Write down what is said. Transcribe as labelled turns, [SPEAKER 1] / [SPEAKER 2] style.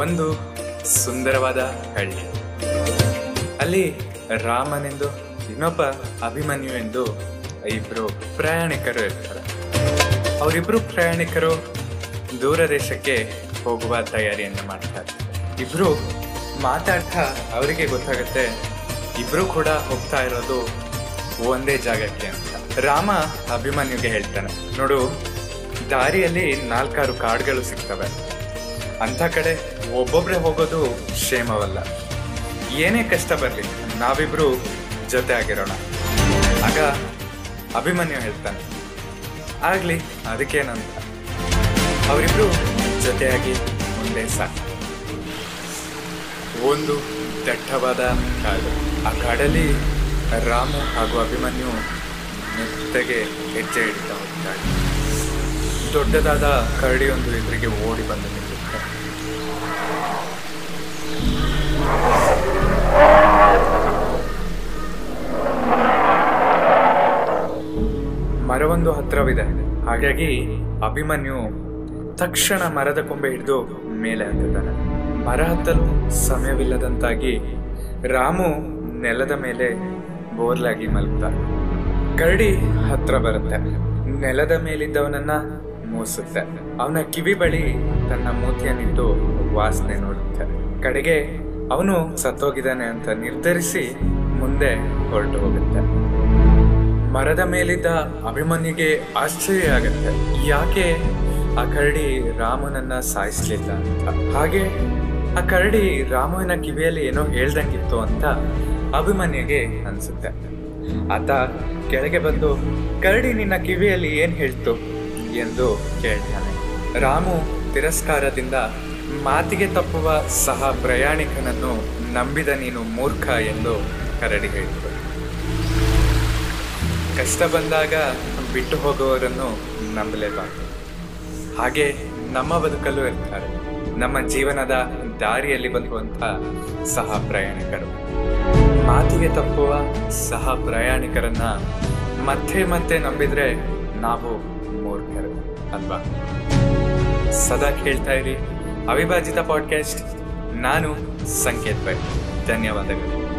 [SPEAKER 1] ಒಂದು ಸುಂದರವಾದ ಹಳ್ಳಿ. ಅಲ್ಲಿ ರಾಮನೆಂದು ಇನ್ನೊಬ್ಬ ಅಭಿಮನ್ಯು ಎಂದು ಇಬ್ಬರು ಪ್ರಯಾಣಿಕರು ಇರ್ತಾರೆ. ಅವರಿಬ್ರು ಪ್ರಯಾಣಿಕರು ದೂರ ದೇಶಕ್ಕೆ ಹೋಗುವ ತಯಾರಿಯನ್ನು ಮಾಡ್ತಾರೆ. ಇಬ್ರು ಮಾತಾಡ್ತಾ ಅವರಿಗೆ ಗೊತ್ತಾಗುತ್ತೆ, ಇಬ್ರು ಕೂಡ ಹೋಗ್ತಾ ಇರೋದು ಒಂದೇ ಜಾಗಕ್ಕೆ ಅಂತ. ರಾಮ ಅಭಿಮನ್ಯುಗೆ ಹೇಳ್ತಾನೆ, ನೋಡು, ದಾರಿಯಲ್ಲಿ ನಾಲ್ಕಾರು ಕಾಡುಗಳು ಸಿಗ್ತವೆ. ಅಂಥ ಕಡೆ ಒಬ್ಬೊಬ್ರೆ ಹೋಗೋದು ಕ್ಷೇಮವಲ್ಲ. ಏನೇ ಕಷ್ಟ ಬರಲಿ, ನಾವಿಬ್ರು ಜೊತೆ ಆಗಿರೋಣ. ಆಗ ಅಭಿಮನ್ಯು ಹೇಳ್ತಾನೆ, ಆಗ್ಲಿ, ಅದಕ್ಕೇನಂತ. ಅವರಿಬ್ರು ಜೊತೆಯಾಗಿ ಮುಂದೆ ಸಾಕು. ಒಂದು ದಟ್ಟವಾದ ಕಾಡು. ಆ ಕಾಡಲ್ಲಿ ರಾಮು ಹಾಗೂ ಅಭಿಮನ್ಯು ಜೊತೆಗೆ ಹೆಜ್ಜೆ ಇಡ್ತಾ ಹೋಗ್ತಾರೆ. ದೊಡ್ಡದಾದ ಕರಡಿಯೊಂದು ಎದುರಿಗೆ ಓಡಿ ಬಂದು ಮರವೊಂದು ಹತ್ರವಿದೆ. ಹಾಗಾಗಿ ಅಭಿಮನ್ಯು ತಕ್ಷಣ ಮರದ ಕೊಂಬೆ ಹಿಡಿದು ಮೇಲೆ ಹತ್ತಿದ್ದಾನೆ ಮರ ಹತ್ತಲು ಸಮಯವಿಲ್ಲದಂತಾಗಿ ರಾಮು ನೆಲದ ಮೇಲೆ ಬೋರ್ಲಾಗಿ ಮಲಗ್ತಾನೆ ಕರಡಿ ಹತ್ರ ಬರುತ್ತೆ. ನೆಲದ ಮೇಲಿದ್ದವನನ್ನ ಮೂಸುತ್ತೆ. ಅವನ ಕಿವಿ ಬಳಿ ತನ್ನ ಮೂತಿಯನ್ನಿಟ್ಟು ವಾಸನೆ ನೋಡುತ್ತೆ. ಕಡೆಗೆ ಅವನು ಸತ್ತೋಗಿದ್ದಾನೆ ಅಂತ ನಿರ್ಧರಿಸಿ ಮುಂದೆ ಹೊರಟು ಹೋಗುತ್ತೆ. ಮರದ ಮೇಲಿದ್ದ ಅಭಿಮನ್ಯಿಗೆ ಆಶ್ಚರ್ಯ ಆಗುತ್ತೆ. ಯಾಕೆ ಆ ಕರಡಿ ರಾಮನನ್ನ ಸಾಯಿಸ್ಲಿಲ್ಲ ಅಂತ? ಹಾಗೆ ಆ ಕರಡಿ ರಾಮನ ಕಿವಿಯಲ್ಲಿ ಏನೋ ಹೇಳ್ದಂಗಿತ್ತು ಅಂತ ಅಭಿಮನ್ಯುಗೆ ಅನ್ಸುತ್ತೆ. ಆತ ಕೆಳಗೆ ಬಂದು, ಕರಡಿ, ನಿನ್ನ ಕಿವಿಯಲ್ಲಿ ಏನ್ ಹೇಳ್ತು? ಎಂದು ಕೇಳ್ತಾನೆ. ರಾಮು ತಿರಸ್ಕಾರದಿಂದ, ಮಾತಿಗೆ ತಪ್ಪುವ ಸಹ ಪ್ರಯಾಣಿಕನನ್ನು ನಂಬಿದ ನೀನು ಮೂರ್ಖ ಎಂದು ಕರಡಿ ಹೇಳಿದರು ಕಷ್ಟ ಬಂದಾಗ ಬಿಟ್ಟು ಹೋಗುವವರನ್ನು ನಂಬಲೇಬಾರದು. ಹಾಗೆ ನಮ್ಮ ಬದುಕಲ್ಲೂ ಇರ್ತಾರೆ. ನಮ್ಮ ಜೀವನದ ದಾರಿಯಲ್ಲಿ ಬರುವಂಥ ಸಹ ಪ್ರಯಾಣಿಕರು. ಮಾತಿಗೆ ತಪ್ಪುವ ಸಹ ಪ್ರಯಾಣಿಕರನ್ನ ಮತ್ತೆ ಮತ್ತೆ ನಂಬಿದ್ರೆ ನಾವು ಅಲ್ವಾ? ಸದಾ ಕೇಳ್ತಾ ಇರಿ ಅವಿಭಾಜಿತ ಪಾಡ್ಕಾಸ್ಟ್ ನಾನು ಸಂಕೇತ್ ಬೈ ಧನ್ಯವಾದಗಳು.